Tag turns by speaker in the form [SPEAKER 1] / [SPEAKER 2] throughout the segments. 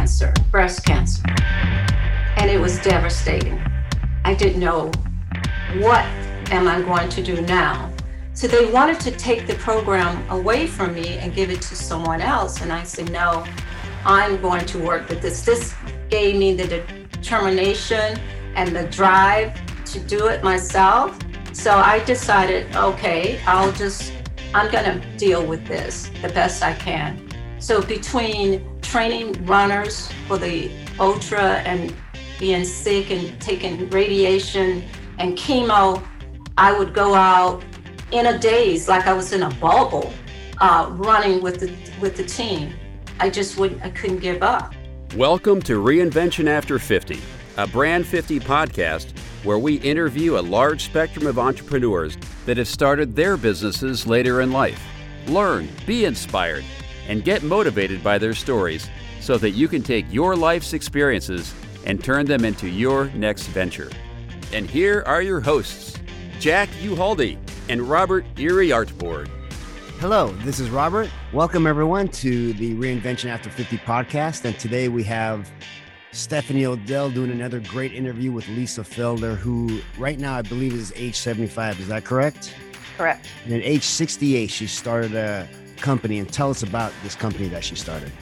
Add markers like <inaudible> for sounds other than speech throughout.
[SPEAKER 1] cancer, breast cancer. And it was devastating. I didn't know what am I going to do now. So they wanted to take the program away from me and give it to someone else. And I said, no, I'm going to work with this. This gave me the determination and the drive to do it myself. So I decided, okay, I'll just, I'm going to deal with this the best I can. So between training runners for the ultra and being sick and taking radiation and chemo, I would go out in a daze like I was in a bubble, uh, running with the with the team. I just would I couldn't give up.
[SPEAKER 2] Welcome to Reinvention After 50, a Brand 50 podcast where we interview a large spectrum of entrepreneurs that have started their businesses later in life. Learn, be inspired, and get motivated by their stories so that you can take your life's experiences and turn them into your next venture. And here are your hosts, Jack Uhaldi and Robert Erie Artboard.
[SPEAKER 3] Hello, this is Robert. Welcome everyone to the Reinvention After 50 podcast. And today we have Stephanie O'Dell doing another great interview with Lisa Felder, who right now I believe is age 75. Is that correct?
[SPEAKER 4] Correct.
[SPEAKER 3] And at age 68, she started a company. And tell us about this company that she started.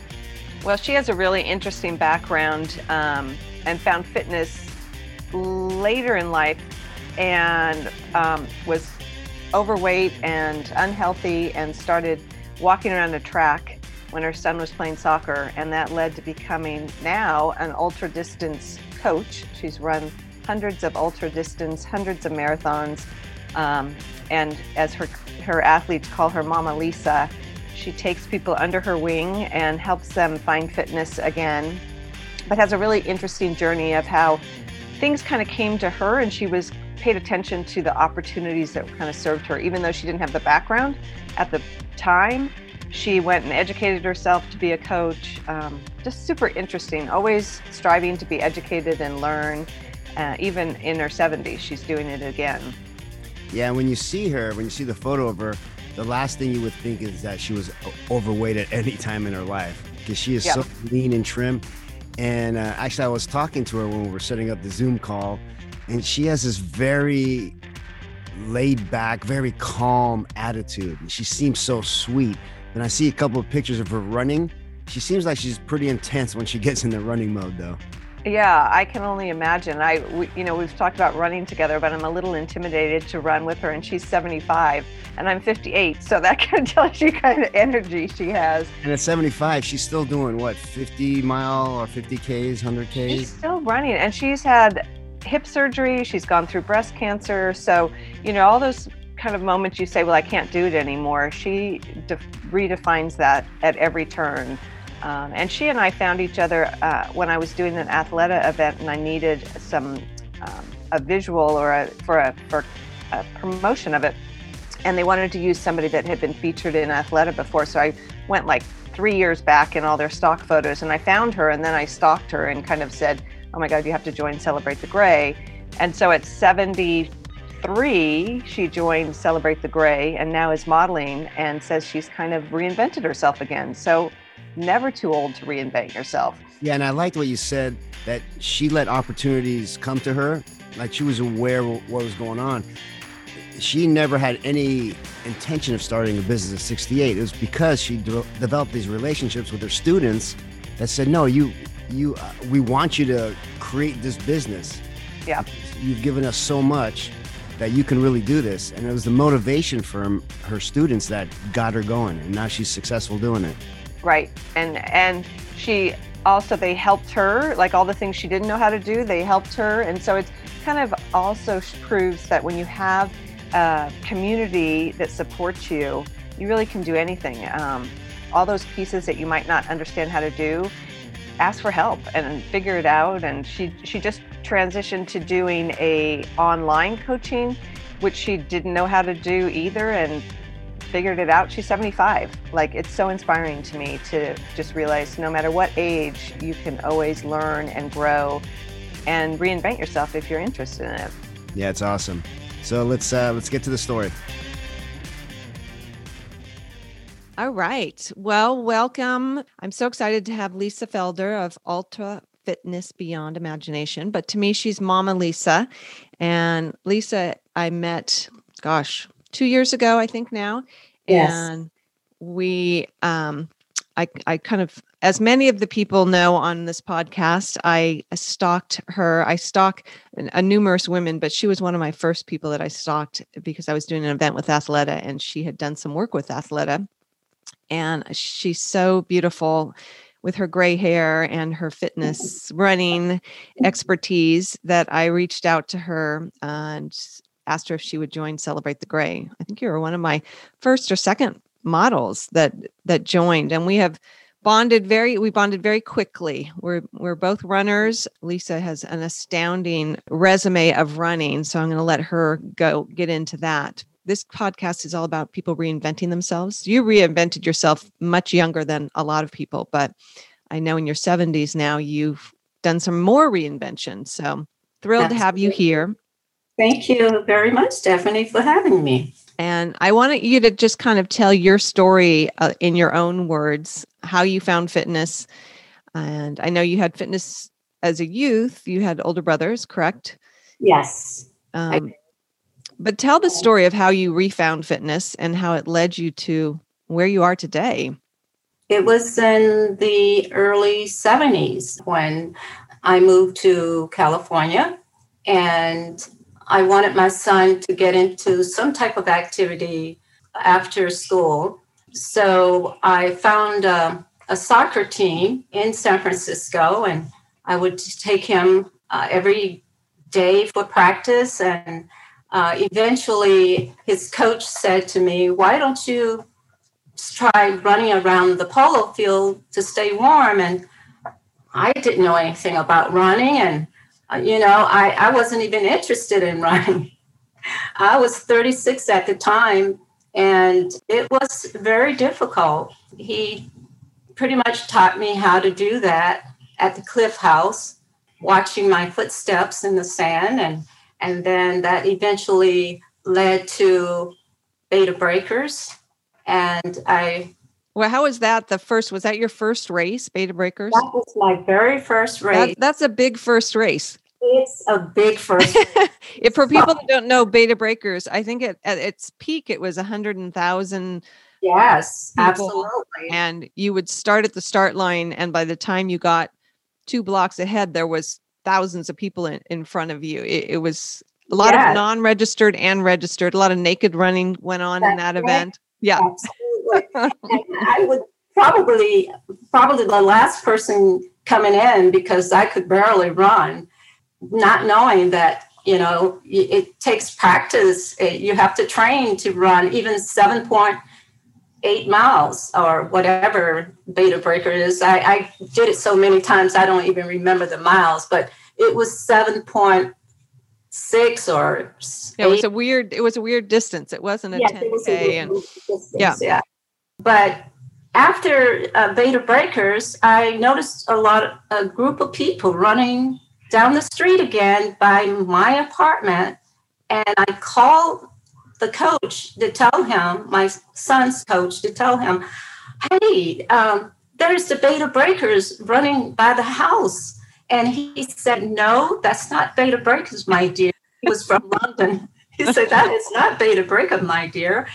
[SPEAKER 4] Well, she has a really interesting background um, and found fitness later in life and um, was overweight and unhealthy and started walking around a track when her son was playing soccer. And that led to becoming now an ultra distance coach. She's run hundreds of ultra distance, hundreds of marathons. Um, and as her, her athletes call her Mama Lisa, she takes people under her wing and helps them find fitness again, but has a really interesting journey of how things kind of came to her and she was paid attention to the opportunities that kind of served her, even though she didn't have the background at the time. She went and educated herself to be a coach. Um, just super interesting, always striving to be educated and learn. Uh, even in her 70s, she's doing it again.
[SPEAKER 3] Yeah, when you see her, when you see the photo of her, the last thing you would think is that she was overweight at any time in her life because she is yep. so lean and trim. And uh, actually, I was talking to her when we were setting up the Zoom call, and she has this very laid back, very calm attitude. And she seems so sweet. And I see a couple of pictures of her running. She seems like she's pretty intense when she gets in the running mode, though.
[SPEAKER 4] Yeah, I can only imagine. I, we, you know, we've talked about running together, but I'm a little intimidated to run with her, and she's 75, and I'm 58, so that <laughs> kind of tells you kind of energy she has.
[SPEAKER 3] And at 75, she's still doing what, 50 mile or 50 Ks, 100 Ks?
[SPEAKER 4] She's still running, and she's had hip surgery. She's gone through breast cancer, so you know all those kind of moments you say, "Well, I can't do it anymore." She de- redefines that at every turn. Um, and she and I found each other uh, when I was doing an Athleta event and I needed some um, a visual or a, for a for a promotion of it. And they wanted to use somebody that had been featured in Athleta before. So I went like three years back in all their stock photos and I found her and then I stalked her and kind of said, Oh my God, you have to join Celebrate the Gray. And so at 73, she joined Celebrate the Gray and now is modeling and says she's kind of reinvented herself again. So never too old to reinvent yourself.
[SPEAKER 3] Yeah, and I liked what you said that she let opportunities come to her, like she was aware of what was going on. She never had any intention of starting a business at 68. It was because she de- developed these relationships with her students that said, "No, you, you, uh, we want you to create this business.
[SPEAKER 4] Yeah,
[SPEAKER 3] you've given us so much." that you can really do this. And it was the motivation from her students that got her going. And now she's successful doing it.
[SPEAKER 4] Right. And and she also they helped her like all the things she didn't know how to do they helped her. And so it's kind of also proves that when you have a community that supports you you really can do anything. Um, all those pieces that you might not understand how to do ask for help and figure it out. And she she just transitioned to doing a online coaching which she didn't know how to do either. And figured it out. She's 75. Like, it's so inspiring to me to just realize no matter what age, you can always learn and grow and reinvent yourself if you're interested in it.
[SPEAKER 3] Yeah, it's awesome. So let's uh, let's get to the story.
[SPEAKER 4] All right. Well, welcome. I'm so excited to have Lisa Felder of Ultra Fitness Beyond Imagination. But to me, she's Mama Lisa. And Lisa, I met, gosh, two years ago, I think now.
[SPEAKER 1] Yes.
[SPEAKER 4] And we, um, I, I kind of, as many of the people know on this podcast, I stalked her. I stalk a numerous women, but she was one of my first people that I stalked because I was doing an event with Athleta and she had done some work with Athleta. And she's so beautiful with her gray hair and her fitness running expertise that I reached out to her and asked her if she would join Celebrate the Gray. I think you were one of my first or second models that that joined and we have bonded very we bonded very quickly. We're we're both runners. Lisa has an astounding resume of running so i'm going to let her go get into that. This podcast is all about people reinventing themselves. You reinvented yourself much younger than a lot of people but i know in your 70s now you've done some more reinvention so thrilled Absolutely. to have you here
[SPEAKER 1] thank you very much stephanie for having me
[SPEAKER 4] and I wanted you to just kind of tell your story uh, in your own words, how you found fitness. And I know you had fitness as a youth, you had older brothers, correct?
[SPEAKER 1] Yes. Um,
[SPEAKER 4] but tell the story of how you refound fitness and how it led you to where you are today.
[SPEAKER 1] It was in the early 70s when I moved to California and I wanted my son to get into some type of activity after school. So I found a, a soccer team in San Francisco, and I would take him uh, every day for practice. And uh, eventually, his coach said to me, Why don't you try running around the polo field to stay warm? And I didn't know anything about running. And Uh, you know, I, I wasn't even interested in running. <laughs> I was 36 at the time, and it was very difficult. He pretty much taught me how to do that at the Cliff House, watching my footsteps in the sand, and and then that eventually led to Bay to Breakers, and I
[SPEAKER 4] well, how was that? The first was that your first race, Bay to Breakers?
[SPEAKER 1] That was my very first race.
[SPEAKER 4] That, that's a big first race.
[SPEAKER 1] It's a big first. <laughs>
[SPEAKER 4] if for people that don't know Bay to Breakers, I think it, at its peak it was a hundred and thousand.
[SPEAKER 1] Yes, absolutely.
[SPEAKER 4] And you would start at the start line, and by the time you got two blocks ahead, there was thousands of people in, in front of you. It, it was a lot yes. of non-registered and registered. A lot of naked running went on That's in that right. event. Yeah,
[SPEAKER 1] I would probably probably the last person coming in because I could barely run, not knowing that you know it takes practice. you have to train to run even seven point eight miles or whatever Bay to Breaker is. I, I did it so many times I don't even remember the miles, but it was seven point six or
[SPEAKER 4] yeah, it was a weird it was a weird distance it wasn't a yes, 10k and
[SPEAKER 1] distance, yeah yeah but after uh, Bay to Breakers i noticed a lot of a group of people running down the street again by my apartment and i called the coach to tell him my son's coach to tell him hey um, there's the Bay to Breakers running by the house and he said, No, that's not Bay to Breakers, my dear. He was from <laughs> London. He said, That is not Bay to Breaker, my dear.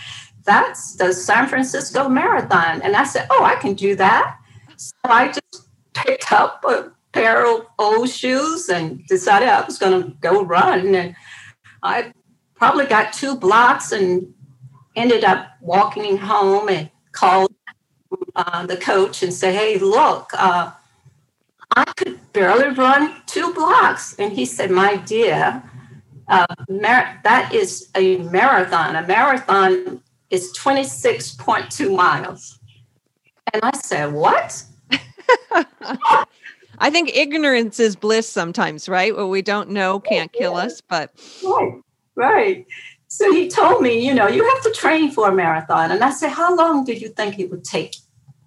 [SPEAKER 1] That's the San Francisco Marathon. And I said, Oh, I can do that. So I just picked up a pair of old shoes and decided I was going to go run. And I probably got two blocks and ended up walking home and called uh, the coach and said, Hey, look, uh, I could barely run two blocks. And he said, My dear, uh, mar- that is a marathon. A marathon is 26.2 miles. And I said, What? <laughs>
[SPEAKER 4] I think ignorance is bliss sometimes, right? What we don't know can't kill us, but.
[SPEAKER 1] Right, right. So he told me, you know, you have to train for a marathon. And I said, How long do you think it would take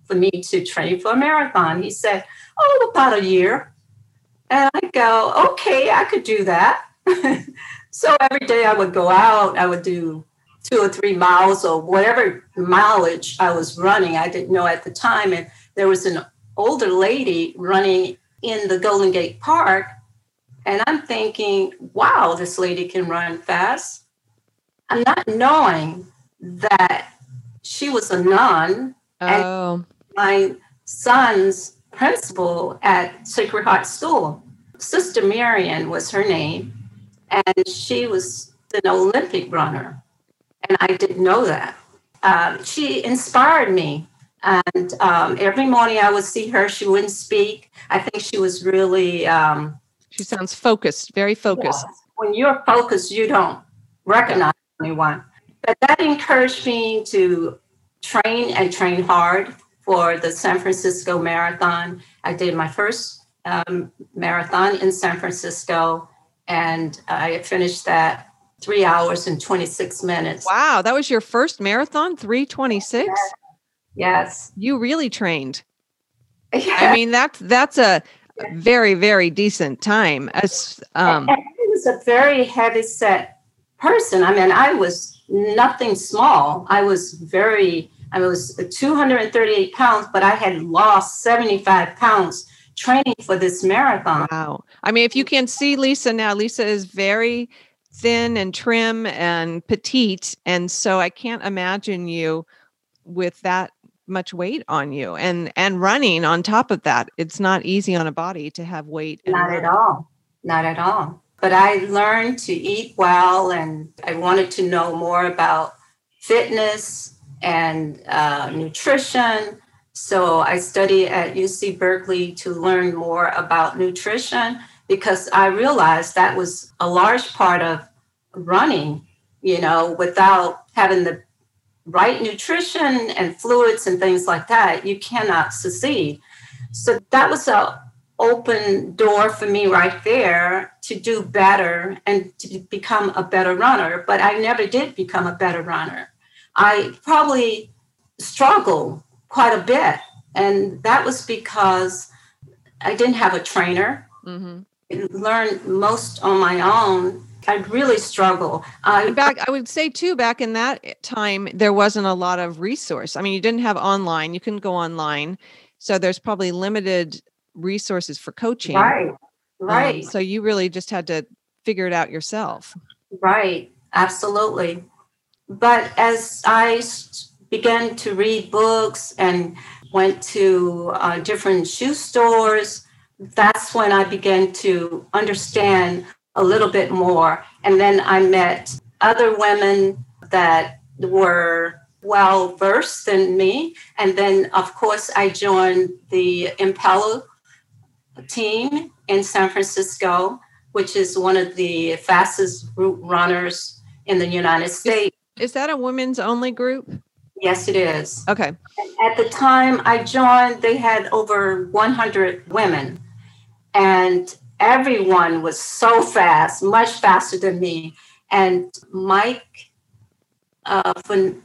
[SPEAKER 1] for me to train for a marathon? He said, oh, about a year. And I go, okay, I could do that. <laughs> so every day I would go out, I would do two or three miles or whatever mileage I was running. I didn't know at the time. And there was an older lady running in the Golden Gate Park. And I'm thinking, wow, this lady can run fast. I'm not knowing that she was a nun.
[SPEAKER 4] Oh.
[SPEAKER 1] And my son's principal at Sacred Heart School. Sister Marion was her name, and she was an Olympic runner. And I didn't know that. Um, she inspired me. And um, every morning I would see her, she wouldn't speak. I think she was really. Um,
[SPEAKER 4] she sounds focused, very focused.
[SPEAKER 1] Yeah. When you're focused, you don't recognize anyone. But that encouraged me to train and train hard for the San Francisco Marathon. I did my first um, marathon in San Francisco, and I finished that three hours and 26 minutes.
[SPEAKER 4] Wow, that was your first marathon, 326? Yes.
[SPEAKER 1] yes.
[SPEAKER 4] You really trained. Yeah. I mean, that's that's a very, very decent time. As um
[SPEAKER 1] I was a very heavy set person. I mean, I was nothing small. I was very I was 238 pounds, but I had lost 75 pounds training for this marathon.
[SPEAKER 4] Wow. I mean, if you can see Lisa now, Lisa is very thin and trim and petite. And so I can't imagine you with that much weight on you and and running on top of that it's not easy on a body to have weight
[SPEAKER 1] not at all not at all but i learned to eat well and i wanted to know more about fitness and uh, nutrition. So I studied at UC Berkeley to learn more about nutrition because I realized that was a large part of running, you know, without having the right nutrition and fluids and things like that, you cannot succeed. So that was a open door for me right there to do better and to become a better runner. But I never did become a better runner. I probably struggled quite a bit. And that was because I didn't have a trainer. Mm-hmm. I learned most on my own. I'd really struggle.
[SPEAKER 4] I, back, I would say too, back in that time, there wasn't a lot of resource. I mean, you didn't have online. You couldn't go online, so there's probably limited resources for coaching.
[SPEAKER 1] Right. Right.
[SPEAKER 4] Um, so you really just had to figure it out yourself.
[SPEAKER 1] Right. Absolutely. But as I began to read books and went to uh, different shoe stores, that's when I began to understand a little bit more. And then I met other women that were well versed than me. And then, of course, I joined the Impala team in San Francisco, which is one of the fastest route runners in the United States.
[SPEAKER 4] Is that a women's only group?
[SPEAKER 1] Yes, it is.
[SPEAKER 4] Okay.
[SPEAKER 1] At the time I joined, they had over 100 women, and everyone was so fast, much faster than me. And Mike uh, Fin-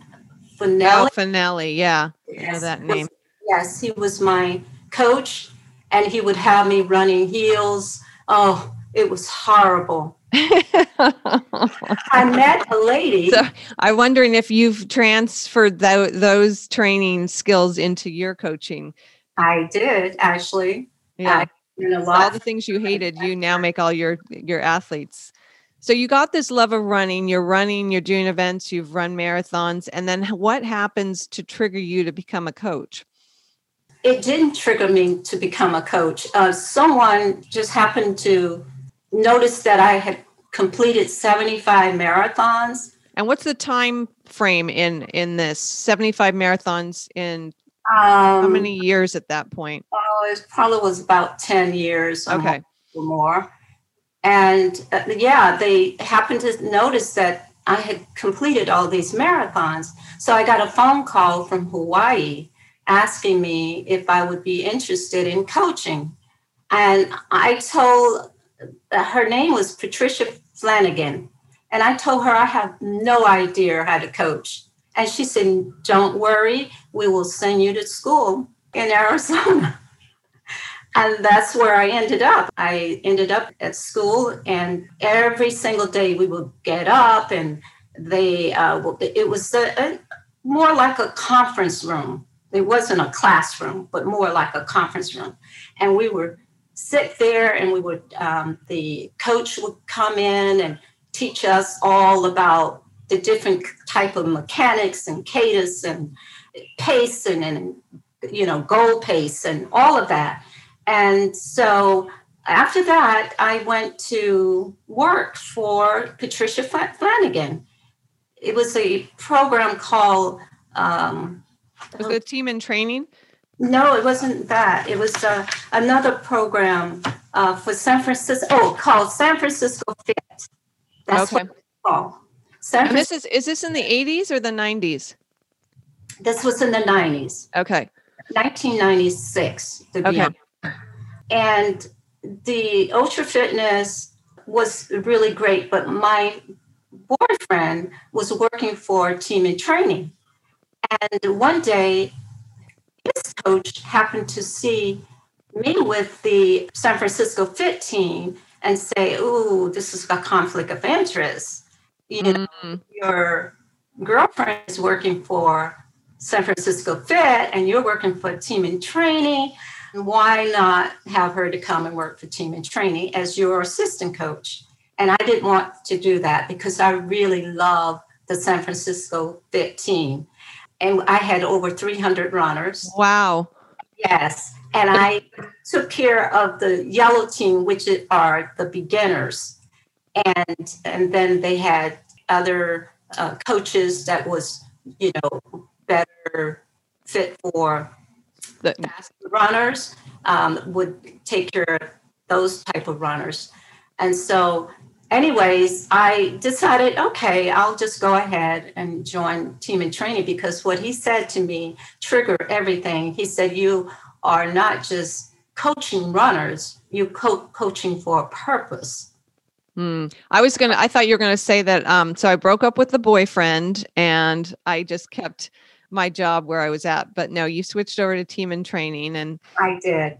[SPEAKER 1] Finelli.
[SPEAKER 4] Oh, Finelli, yeah. Yes, I know that name.
[SPEAKER 1] Was, yes, he was my coach, and he would have me running heels. Oh, it was horrible. <laughs> I met a lady.
[SPEAKER 4] So I'm wondering if you've transferred th- those training skills into your coaching.
[SPEAKER 1] I did actually.
[SPEAKER 4] Yeah. All the things you hated, you now make all your your athletes. So you got this love of running. You're running. You're doing events. You've run marathons, and then what happens to trigger you to become a coach?
[SPEAKER 1] It didn't trigger me to become a coach. Uh, someone just happened to notice that I had completed 75 marathons.
[SPEAKER 4] And what's the time frame in in this 75 marathons in
[SPEAKER 1] um,
[SPEAKER 4] how many years at that point?
[SPEAKER 1] Oh, it probably was about 10 years
[SPEAKER 4] okay.
[SPEAKER 1] or more. And uh, yeah, they happened to notice that I had completed all these marathons. So I got a phone call from Hawaii asking me if I would be interested in coaching. And I told her name was Patricia Flanagan. And I told her I have no idea how to coach. And she said, Don't worry, we will send you to school in Arizona. <laughs> and that's where I ended up. I ended up at school, and every single day we would get up and they uh, it was a, a, more like a conference room. It wasn't a classroom, but more like a conference room. And we would sit there, and we would um, the coach would come in and teach us all about the different type of mechanics and cadence and pace and, and you know goal pace and all of that. And so after that, I went to work for Patricia Flanagan. It was a program called. Um,
[SPEAKER 4] was it team in training?
[SPEAKER 1] No, it wasn't that. It was uh, another program uh, for San Francisco. Oh, called San Francisco Fit.
[SPEAKER 4] That's okay. what it's called. San and this is is this in the 80s or the 90s?
[SPEAKER 1] This was in the 90s.
[SPEAKER 4] Okay.
[SPEAKER 1] 1996 to be okay. And the ultra fitness was really great, but my boyfriend was working for team in training. And one day, his coach happened to see me with the San Francisco Fit team and say, Ooh, this is a conflict of interest. You know, mm-hmm. your girlfriend is working for San Francisco Fit and you're working for team in training why not have her to come and work for team in training as your assistant coach? And I didn't want to do that because I really love the San Francisco Fit team. And I had over 300 runners.
[SPEAKER 4] Wow.
[SPEAKER 1] Yes. And I took care of the yellow team, which are the beginners. And, and then they had other uh, coaches that was, you know, better fit for the fast runners um, would take care of those type of runners. And so, anyways, I decided, okay, I'll just go ahead and join Team in Training because what he said to me triggered everything. He said, you are not just coaching runners, you co- coaching for a purpose.
[SPEAKER 4] Hmm. I was gonna. I thought you were gonna say that. Um, so I broke up with the boyfriend, and I just kept my job where I was at. But no, you switched over to team in training and
[SPEAKER 1] I did. did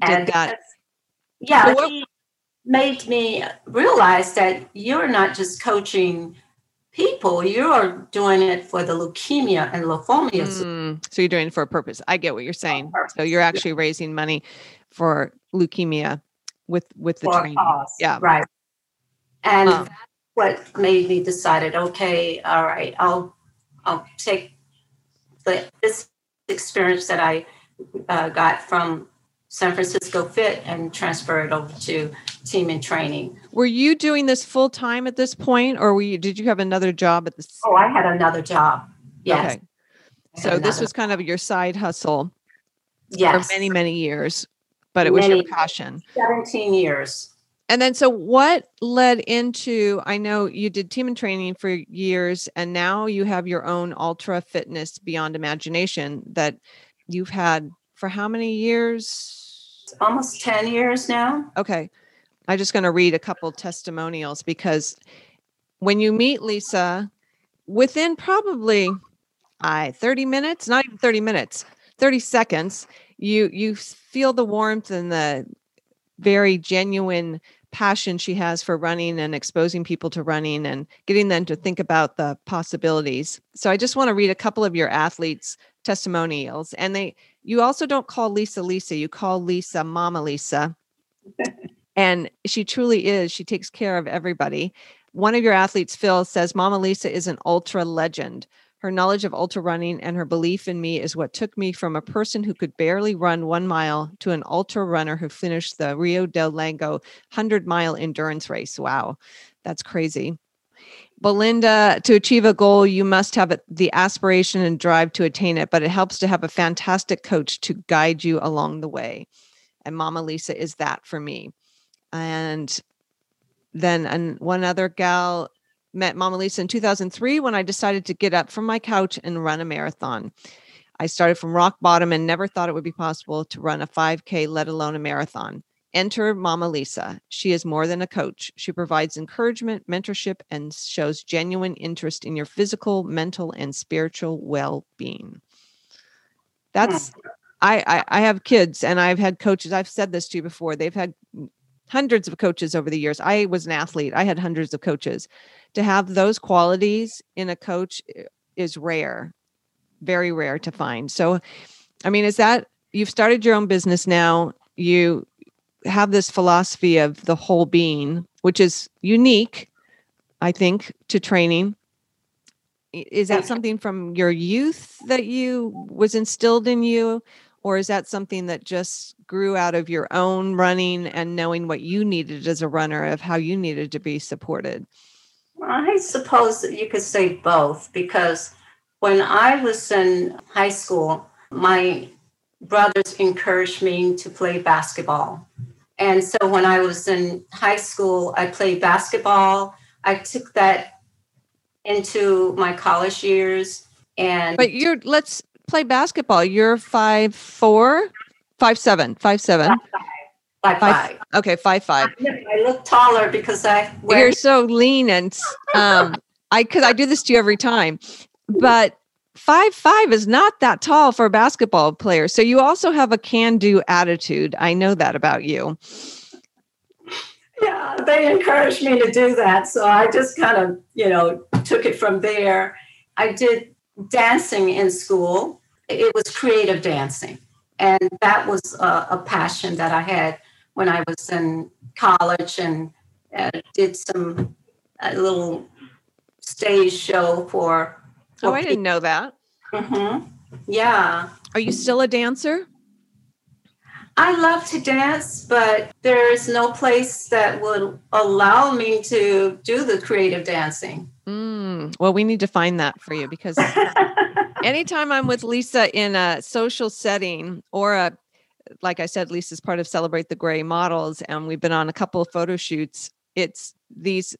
[SPEAKER 1] and that. Yeah, so what, he made me realize that you're not just coaching people, you're doing it for the leukemia and lymphoma. Mm,
[SPEAKER 4] so you're doing it for a purpose. I get what you're saying. So you're actually yeah. raising money for leukemia with with the for training. Yeah.
[SPEAKER 1] Right. And um, that's what made me decided, okay, all right, I'll I'll take but this experience that I uh, got from San Francisco Fit and transfer it over to team in training.
[SPEAKER 4] Were you doing this full time at this point, or were you, did you have another job at this?
[SPEAKER 1] Oh, I had another job. Yes. Okay.
[SPEAKER 4] So this was kind of your side hustle.
[SPEAKER 1] Yes.
[SPEAKER 4] For many many years, but it was many, your passion.
[SPEAKER 1] Seventeen years.
[SPEAKER 4] And then, so what led into? I know you did team in training for years, and now you have your own ultra fitness beyond imagination that you've had for how many years?
[SPEAKER 1] Almost 10 years now.
[SPEAKER 4] Okay. I'm just going to read a couple testimonials because when you meet Lisa, within probably I 30 minutes, not even 30 minutes, 30 seconds, you you feel the warmth and the very genuine passion she has for running and exposing people to running and getting them to think about the possibilities. So I just want to read a couple of your athletes testimonials and they you also don't call Lisa Lisa, you call Lisa Mama Lisa. <laughs> and she truly is. She takes care of everybody. One of your athletes, Phil, says Mama Lisa is an ultra legend. Her knowledge of ultra running and her belief in me is what took me from a person who could barely run one mile to an ultra runner who finished the Rio del Lago 100 mile endurance race. Wow, that's crazy. Belinda, to achieve a goal, you must have the aspiration and drive to attain it, but it helps to have a fantastic coach to guide you along the way. And Mama Lisa is that for me. And then and one other gal met Mama Lisa in 2003 when I decided to get up from my couch and run a marathon. I started from rock bottom and never thought it would be possible to run a 5K, let alone a marathon. Enter Mama Lisa. She is more than a coach. She provides encouragement, mentorship, and shows genuine interest in your physical, mental, and spiritual well being. That's, hmm. I, I, I have kids and I've had coaches. I've said this to you before. They've had hundreds of coaches over the years. I was an athlete. I had hundreds of coaches. To have those qualities in a coach eh, is rare, very rare to find. So, I mean, is that you've started your own business now? You have this philosophy of the whole being, which is unique, I think, to training. Is that something from your youth that you was instilled in you? Or is that something that just grew out of your own running and knowing what you needed as a runner of how you needed to be supported?
[SPEAKER 1] I suppose that you could say both because when I was in high school, my brothers encouraged me to play basketball. And so when I was in high school, I played basketball. I took that into my college years. And
[SPEAKER 4] but you're let's play basketball. You're five four, five seven, five seven.
[SPEAKER 1] Five, five. five.
[SPEAKER 4] Okay, five five.
[SPEAKER 1] I look taller because I
[SPEAKER 4] wear- You're so lean and um I because I do this to you every time. But five five is not that tall for a basketball player. So you also have a can-do attitude. I know that about you.
[SPEAKER 1] Yeah, they encouraged me to do that. So I just kind of, you know, took it from there. I did dancing in school. It was creative dancing. And that was a, a passion that I had when I was in college and uh, did some a little stage show for
[SPEAKER 4] Oh, I didn't know that.
[SPEAKER 1] Mm-hmm. Yeah.
[SPEAKER 4] Are you still a dancer?
[SPEAKER 1] I love to dance, but there is no place that would allow me to do the creative dancing.
[SPEAKER 4] Mm, well, we need to find that for you because <laughs> anytime I'm with Lisa in a social setting or a, like I said, Lisa's part of Celebrate the Gray models, and we've been on a couple of photo shoots. It's these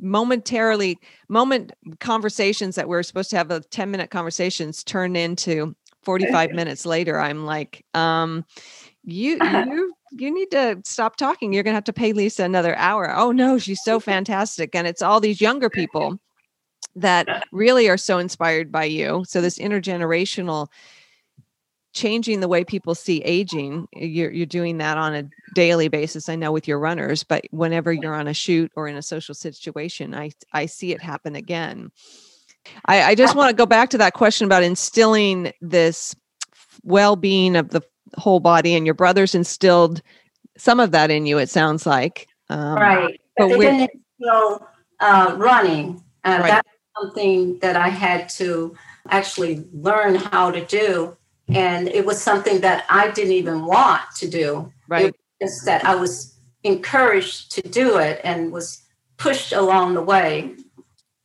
[SPEAKER 4] momentarily moment conversations that we're supposed to have a 10 minute conversations turn into 45 <laughs> minutes later. I'm like um you <laughs> you you need to stop talking. You're going to have to pay lisa another hour. Oh no she's so fantastic and it's all these younger people that <laughs> really are so inspired by you. So this intergenerational changing the way people see aging you're, you're doing that on a daily basis i know with your runners but whenever you're on a shoot or in a social situation i i see it happen again i, I just want to go back to that question about instilling this well-being of the whole body and your brothers instilled some of that in you it sounds like
[SPEAKER 1] um, right but, but they didn't instill uh, running uh, right. that's something that i had to actually learn how to do and it was something that I didn't even want to do.
[SPEAKER 4] Right.
[SPEAKER 1] Just that I was encouraged to do it and was pushed along the way.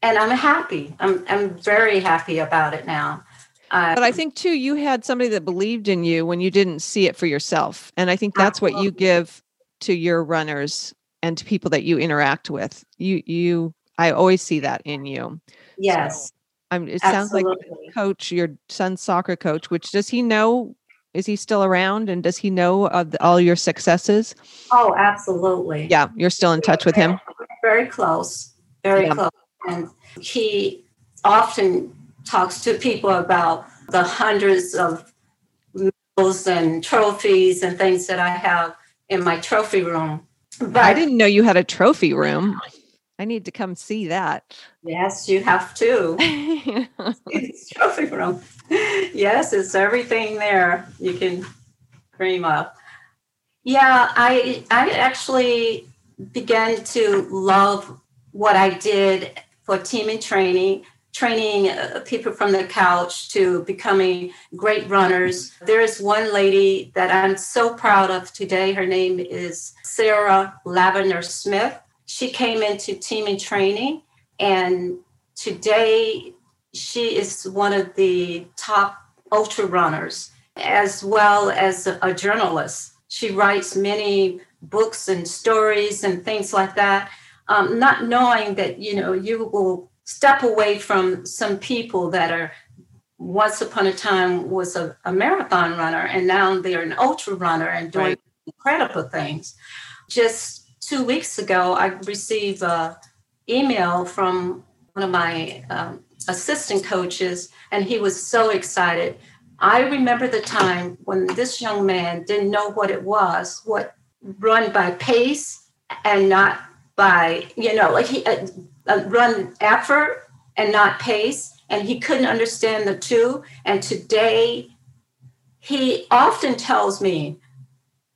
[SPEAKER 1] And I'm happy. I'm I'm very happy about it now.
[SPEAKER 4] Uh, but I think too, you had somebody that believed in you when you didn't see it for yourself, and I think that's what you give to your runners and to people that you interact with. You you I always see that in you.
[SPEAKER 1] Yes. So
[SPEAKER 4] I'm, it sounds like coach, your son's soccer coach, which does he know? Is he still around and does he know of the, all your successes?
[SPEAKER 1] Oh, absolutely.
[SPEAKER 4] Yeah, you're still in touch with him?
[SPEAKER 1] Very close, very yeah. close. And he often talks to people about the hundreds of medals and trophies and things that I have in my trophy room.
[SPEAKER 4] But I didn't know you had a trophy room. I need to come see that.
[SPEAKER 1] Yes, you have to. <laughs> <laughs> trophy room. Yes, it's everything there you can dream of. Yeah, I I actually began to love what I did for team in training, training uh, people from the couch to becoming great runners. There is one lady that I'm so proud of today. Her name is Sarah Lavender Smith she came into team in training and today she is one of the top ultra runners as well as a, journalist she writes many books and stories and things like that um, not knowing that you know you will step away from some people that are once upon a time was a, a marathon runner and now they're an ultra runner and doing right. incredible things just two weeks ago, I received an email from one of my um, assistant coaches, and he was so excited. I remember the time when this young man didn't know what it was, what run by pace and not by, you know, like he uh, uh, run effort and not pace. And he couldn't understand the two. And today, he often tells me,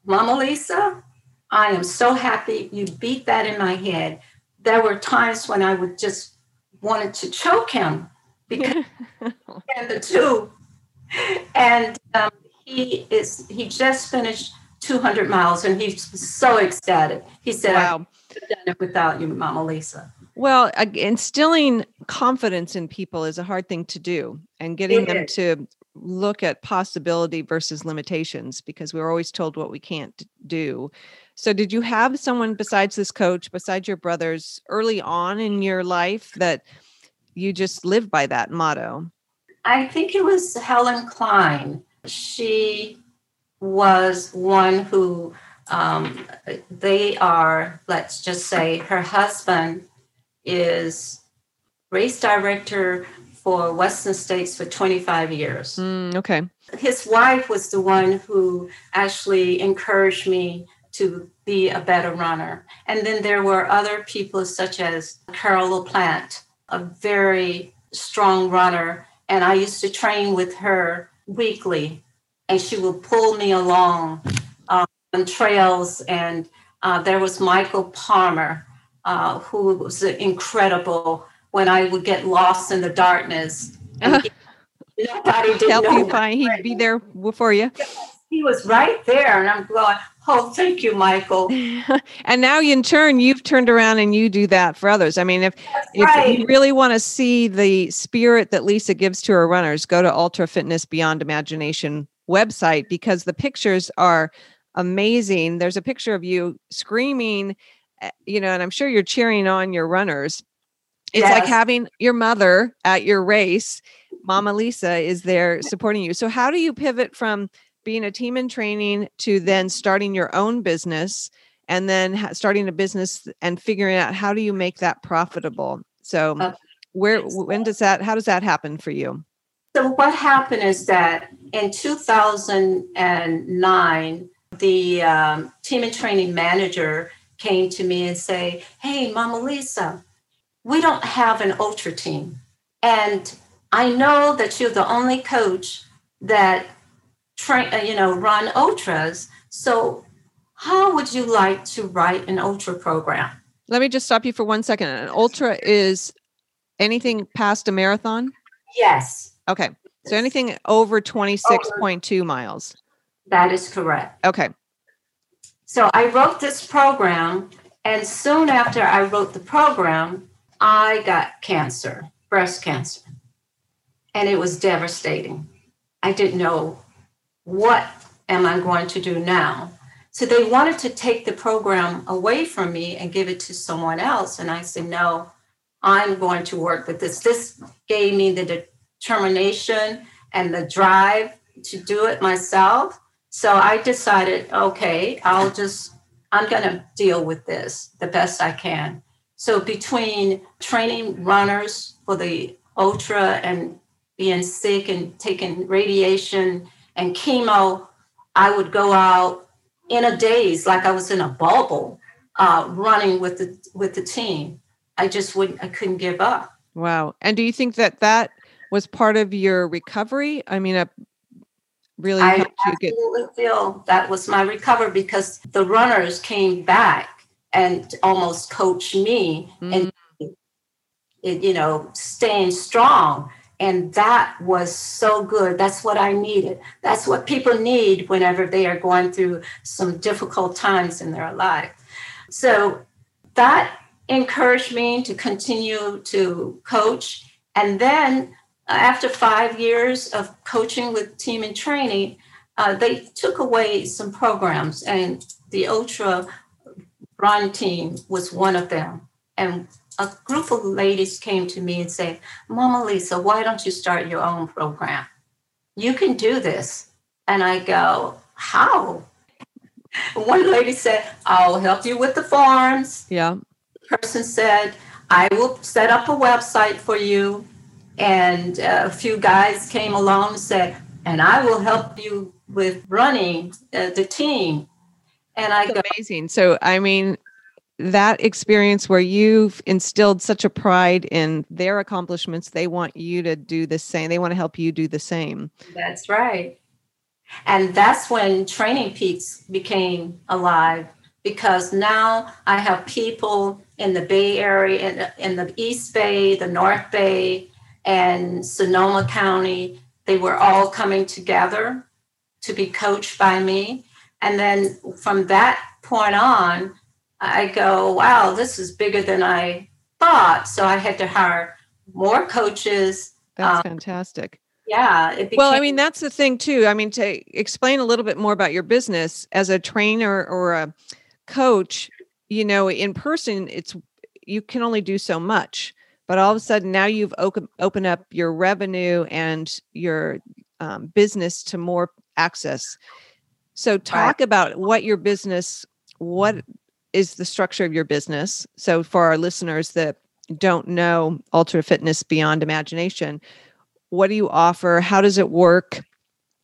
[SPEAKER 1] Mama Lisa, I am so happy you beat that in my head. There were times when I would just wanted to choke him because <laughs> and the two. And um, he is he just finished 200 miles and he's so ecstatic. He said, wow. I could have done it without you, Mama Lisa.
[SPEAKER 4] Well, instilling confidence in people is a hard thing to do and getting it them is. to look at possibility versus limitations because we're always told what we can't do. So, did you have someone besides this coach, besides your brothers, early on in your life that you just lived by that motto?
[SPEAKER 1] I think it was Helen Klein. She was one who um, they are, let's just say, her husband is race director for Western States for 25 years.
[SPEAKER 4] Mm, okay.
[SPEAKER 1] His wife was the one who actually encouraged me to be a better runner. And then there were other people such as Carol LaPlante, a very strong runner. And I used to train with her weekly and she would pull me along uh, on trails. And uh, there was Michael Palmer, uh, who was incredible when I would get lost in the darkness. <laughs>
[SPEAKER 4] Nobody did help you find. He'd be there for you.
[SPEAKER 1] He was right there, and I'm going. Oh, thank you, Michael. <laughs>
[SPEAKER 4] and now, in turn, you've turned around and you do that for others. I mean, if if right. you really want to see the spirit that Lisa gives to her runners, go to Ultra Fitness Beyond Imagination website because the pictures are amazing. There's a picture of you screaming, eh, you know, and I'm sure you're cheering on your runners. It's yes. like having your mother at your race. Mama Lisa is there supporting you. So, how do you pivot from being a team in training to then starting your own business and then starting a business and figuring out how do you make that profitable? So, okay. where, when does that, how does that happen for you?
[SPEAKER 1] So, what happened is that in 2009, the um, team in training manager came to me and say, "Hey, Mama Lisa, we don't have an ultra team, and I know that you're the only coach that train, uh, you know, run ultras. So, how would you like to write an ultra program?"
[SPEAKER 4] Let me just stop you for one second. An ultra is anything past a marathon.
[SPEAKER 1] Yes.
[SPEAKER 4] Okay. So anything over 26.2 miles.
[SPEAKER 1] That is correct.
[SPEAKER 4] Okay.
[SPEAKER 1] So I wrote this program, and soon after I wrote the program, I got cancer, breast cancer. And it was devastating. I didn't know what am I going to do now. So they wanted to take the program away from me and give it to someone else. And I said, no, I'm going to work with this. This gave me the determination and the drive to do it myself. So I decided, okay, I'll just, I'm going to deal with this the best I can. So between training runners for the ultra and being sick and taking radiation and chemo, I would go out in a daze like I was in a bubble, uh, running with the with the team. I just wouldn't, I couldn't give up.
[SPEAKER 4] Wow. And do you think that that was part of your recovery? I mean, a really
[SPEAKER 1] I absolutely get- feel that was my recovery because the runners came back and almost coached me mm. and you know staying strong and that was so good. That's what i needed. That's what people need whenever they are going through some difficult times in their life. So that encouraged me to continue to coach. And then after five years of coaching with team in training, uh, they took away some programs, and the Ultra Run team was one of them. And a group of ladies came to me and said, Mama Lisa, why don't you start your own program? You can do this. And I go, How? <laughs> One lady said, I'll help you with the forms.
[SPEAKER 4] Yeah.
[SPEAKER 1] The person said, I will set up a website for you and a few guys came along and said, and I will help you with running uh, the team. And I
[SPEAKER 4] That's go, amazing. So, I mean, that experience where you've instilled such a pride in their accomplishments, they want you to do the same. They want to help you do the same.
[SPEAKER 1] That's right. And that's when Training Peaks became alive because now I have people in the Bay Area, in, in the East Bay, the North Bay, and Sonoma County. They were all coming together to be coached by me. And then from that point on, I go, wow, this is bigger than I thought. So I had to hire more coaches.
[SPEAKER 4] That's um, fantastic.
[SPEAKER 1] Yeah.
[SPEAKER 4] Became- well, I mean, that's the thing too. I mean, to explain a little bit more about your business as a trainer or a coach, you know, in person, it's you can only do so much. But all of a sudden, now you've open, opened up your revenue and your um, business to more access. So, talk right. about what your business, what is the structure of your business. So, for our listeners that don't know Ultra Fitness Beyond Imagination, what do you offer? How does it work?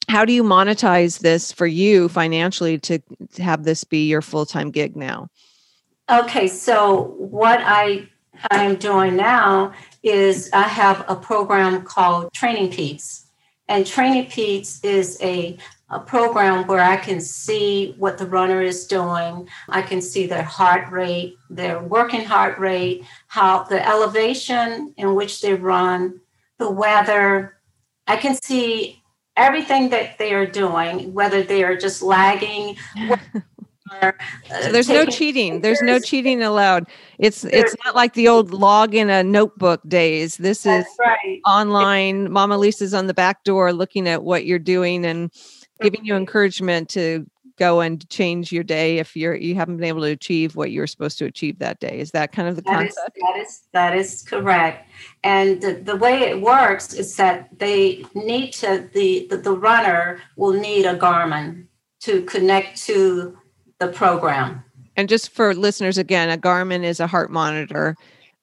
[SPEAKER 4] How do you monetize this for you financially to, to have this be your full time gig now?
[SPEAKER 1] Okay, so what I I am doing now is I have a program called Training Peaks. And Training Peaks is a, a program where I can see what the runner is doing. I can see their heart rate, their working heart rate, how the elevation in which they run, the weather. I can see everything that they are doing, whether they are just lagging. <laughs>
[SPEAKER 4] so there's no cheating. There's no cheating allowed. It's it's not like the old log in a notebook days. This is right. online. Mama Lisa's on the back door looking at what you're doing and giving you encouragement to go and change your day if you're you haven't been able to achieve what you're supposed to achieve that day. Is that kind of the
[SPEAKER 1] that
[SPEAKER 4] concept?
[SPEAKER 1] Is, that is that is correct. And the, the way it works is that they need to the, the the runner will need a Garmin to connect to the program.
[SPEAKER 4] And just for listeners again, a Garmin is a heart monitor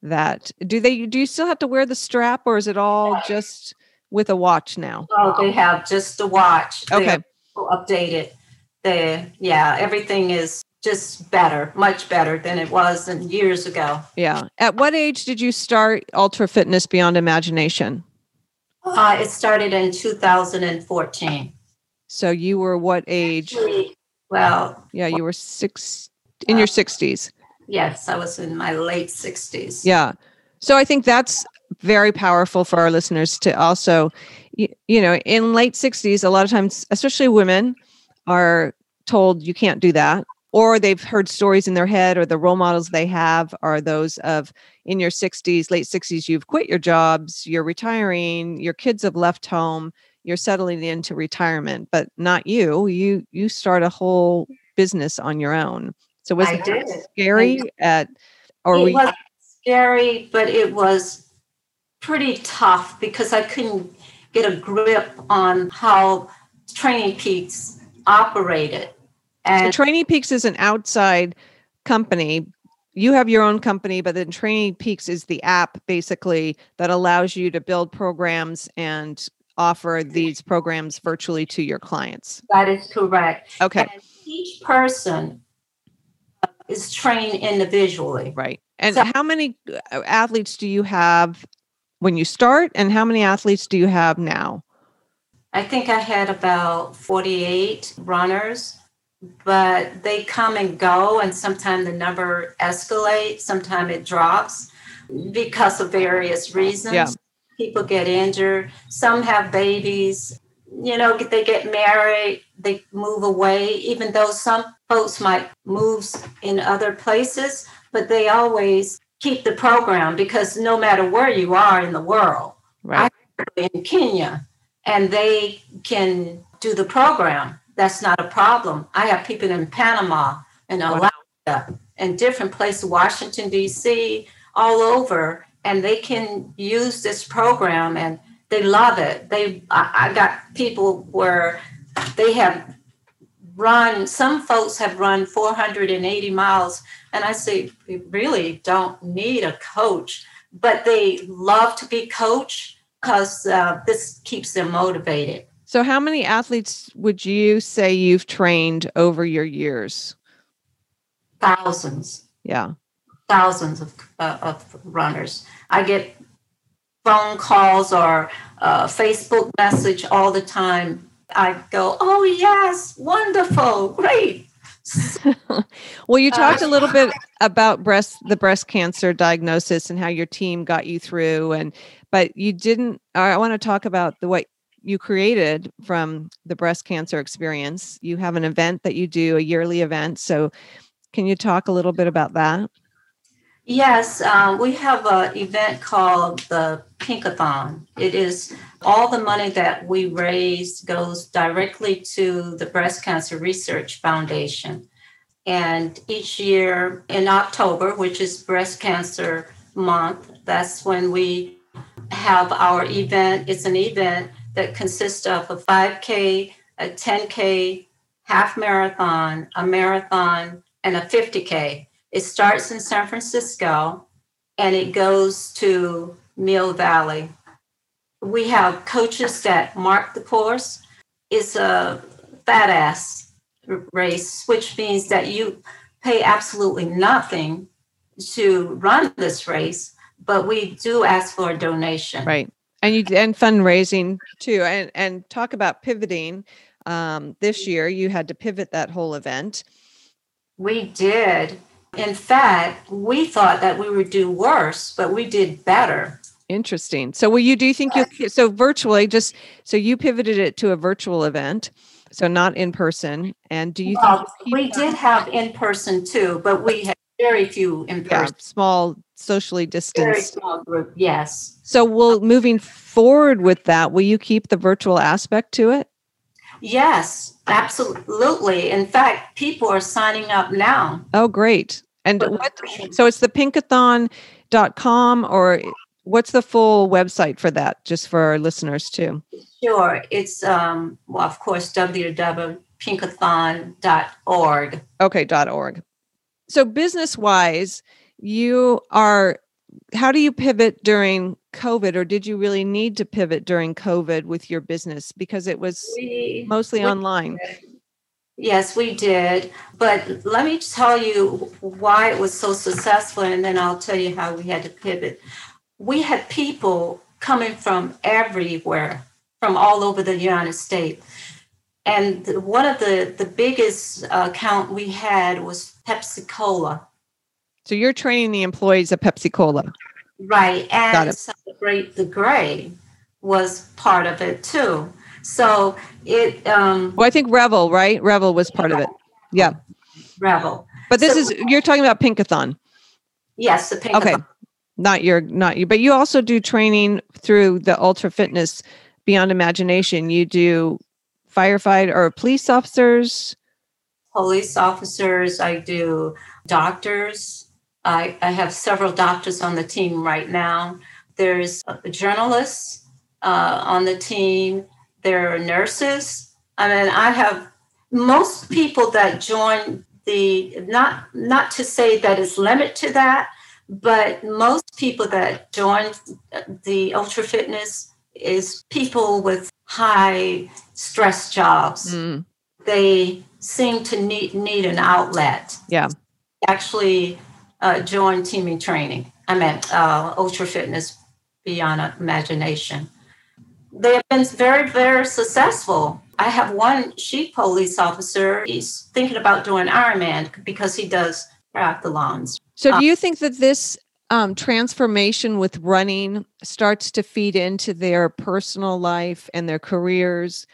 [SPEAKER 4] that do they do you still have to wear the strap or is it all just with a watch now?
[SPEAKER 1] Oh, they have just a watch.
[SPEAKER 4] Okay.
[SPEAKER 1] Updated the yeah everything is just better much better than it was in years ago.
[SPEAKER 4] Yeah. At what age did you start ultra fitness beyond imagination?
[SPEAKER 1] Uh, it started in 2014
[SPEAKER 4] so you were what age?
[SPEAKER 1] Actually, well
[SPEAKER 4] yeah you were six in uh, your 60s
[SPEAKER 1] yes i was in my late 60s
[SPEAKER 4] yeah. So i think that's very powerful for our listeners to also you, you know in late 60s a lot of times especially women are told you can't do that or they've heard stories in their head or the role models they have are those of in your 60s late 60s you've quit your jobs you're retiring your kids have left home you're settling into retirement but not you you you start a whole business on your own. So was I it scary at
[SPEAKER 1] or it we was scary but it was pretty tough because i couldn't get a grip on how training peaks operated.
[SPEAKER 4] And so Training Peaks is an outside company. You have your own company, but then Training Peaks is the app basically that allows you to build programs and offer these programs virtually to your clients.
[SPEAKER 1] That is correct.
[SPEAKER 4] Okay.
[SPEAKER 1] And each person is trained individually.
[SPEAKER 4] Right. And so, how many athletes do you have when you start, and how many athletes do you have now?
[SPEAKER 1] I think I had about 48 runners, but they come and go, and sometimes the number escalates, sometimes it drops because of various reasons.
[SPEAKER 4] Yeah.
[SPEAKER 1] People get injured, some have babies, you know, they get married, they move away, even though some folks might move in other places, but they always keep the program because no matter where you are in the world,
[SPEAKER 4] right.
[SPEAKER 1] in Kenya, and they can do the program. That's not a problem. I have people in Panama and Alaska and different places, Washington, D.C., all over, and they can use this program and they love it. They, I, I got people where they have run, some folks have run 480 miles, and I say, we really don't need a coach, but they love to be coached because uh, this keeps them motivated.
[SPEAKER 4] So, how many athletes would you say you've trained over your years?
[SPEAKER 1] Thousands.
[SPEAKER 4] Yeah.
[SPEAKER 1] Thousands of, uh, of runners. I get phone calls or uh, Facebook message all the time. I go, oh, yes, wonderful, great. <laughs>
[SPEAKER 4] well, you talked uh, a little bit about breast the breast cancer diagnosis and how your team got you through and but you didn't I want to talk about the what you created from the breast cancer experience. You have an event that you do, a yearly event. So can you talk a little bit about that?
[SPEAKER 1] Yes, um, we have an event called the Pinkathon. It is all the money that we raise goes directly to the Breast Cancer Research Foundation. And each year in October, which is Breast Cancer Month, that's when we have our event. It's an event that consists of a 5K, a 10K, half marathon, a marathon, and a 50K. It starts in San Francisco and it goes to Mill Valley. We have coaches that mark the course. It's a fat ass race, which means that you pay absolutely nothing to run this race, but we do ask for a donation.
[SPEAKER 4] Right. And you and fundraising too. And and talk about pivoting. Um, this year you had to pivot that whole event.
[SPEAKER 1] We did. In fact, we thought that we would do worse, but we did better.
[SPEAKER 4] Interesting. So, will you do you think you so virtually just so you pivoted it to a virtual event, so not in person? And do you?
[SPEAKER 1] Well, we did have in person too, but we had very few in person.
[SPEAKER 4] Yeah, small, socially distanced. Very
[SPEAKER 1] small group. Yes.
[SPEAKER 4] So, will moving forward with that, will you keep the virtual aspect to it?
[SPEAKER 1] Yes, absolutely. In fact, people are signing up now.
[SPEAKER 4] Oh, great. And what, so it's the pinkathon.com or what's the full website for that, just for our listeners too?
[SPEAKER 1] Sure. It's, um, well, of course, www.pinkathon.org.
[SPEAKER 4] Okay, dot .org. So business wise, you are, how do you pivot during COVID, or did you really need to pivot during COVID with your business because it was we, mostly we online? Did.
[SPEAKER 1] Yes, we did. But let me tell you why it was so successful, and then I'll tell you how we had to pivot. We had people coming from everywhere, from all over the United States. And one of the, the biggest account we had was Pepsi Cola.
[SPEAKER 4] So you're training the employees of Pepsi Cola.
[SPEAKER 1] Right. And Celebrate the Gray was part of it too. So it um
[SPEAKER 4] Well, I think Revel, right? Revel was part of it. Yeah.
[SPEAKER 1] Revel.
[SPEAKER 4] But this so, is you're talking about Pinkathon.
[SPEAKER 1] Yes, the Pinkathon.
[SPEAKER 4] Okay. Not your not you, but you also do training through the Ultra Fitness Beyond Imagination. You do firefighter or police officers?
[SPEAKER 1] Police officers, I do doctors, I, I have several doctors on the team right now. There's journalists uh, on the team. There are nurses. I mean, I have most people that join the not not to say that it's limit to that, but most people that join the ultra fitness is people with high stress jobs. Mm. They seem to need need an outlet.
[SPEAKER 4] Yeah.
[SPEAKER 1] Actually uh, join Team in Training. I meant uh, ultra fitness beyond imagination. They have been very, very successful. I have one chief police officer. He's thinking about doing Ironman because he does triathlons.
[SPEAKER 4] So, do you think that this um, transformation with running starts to feed into their personal life and their careers?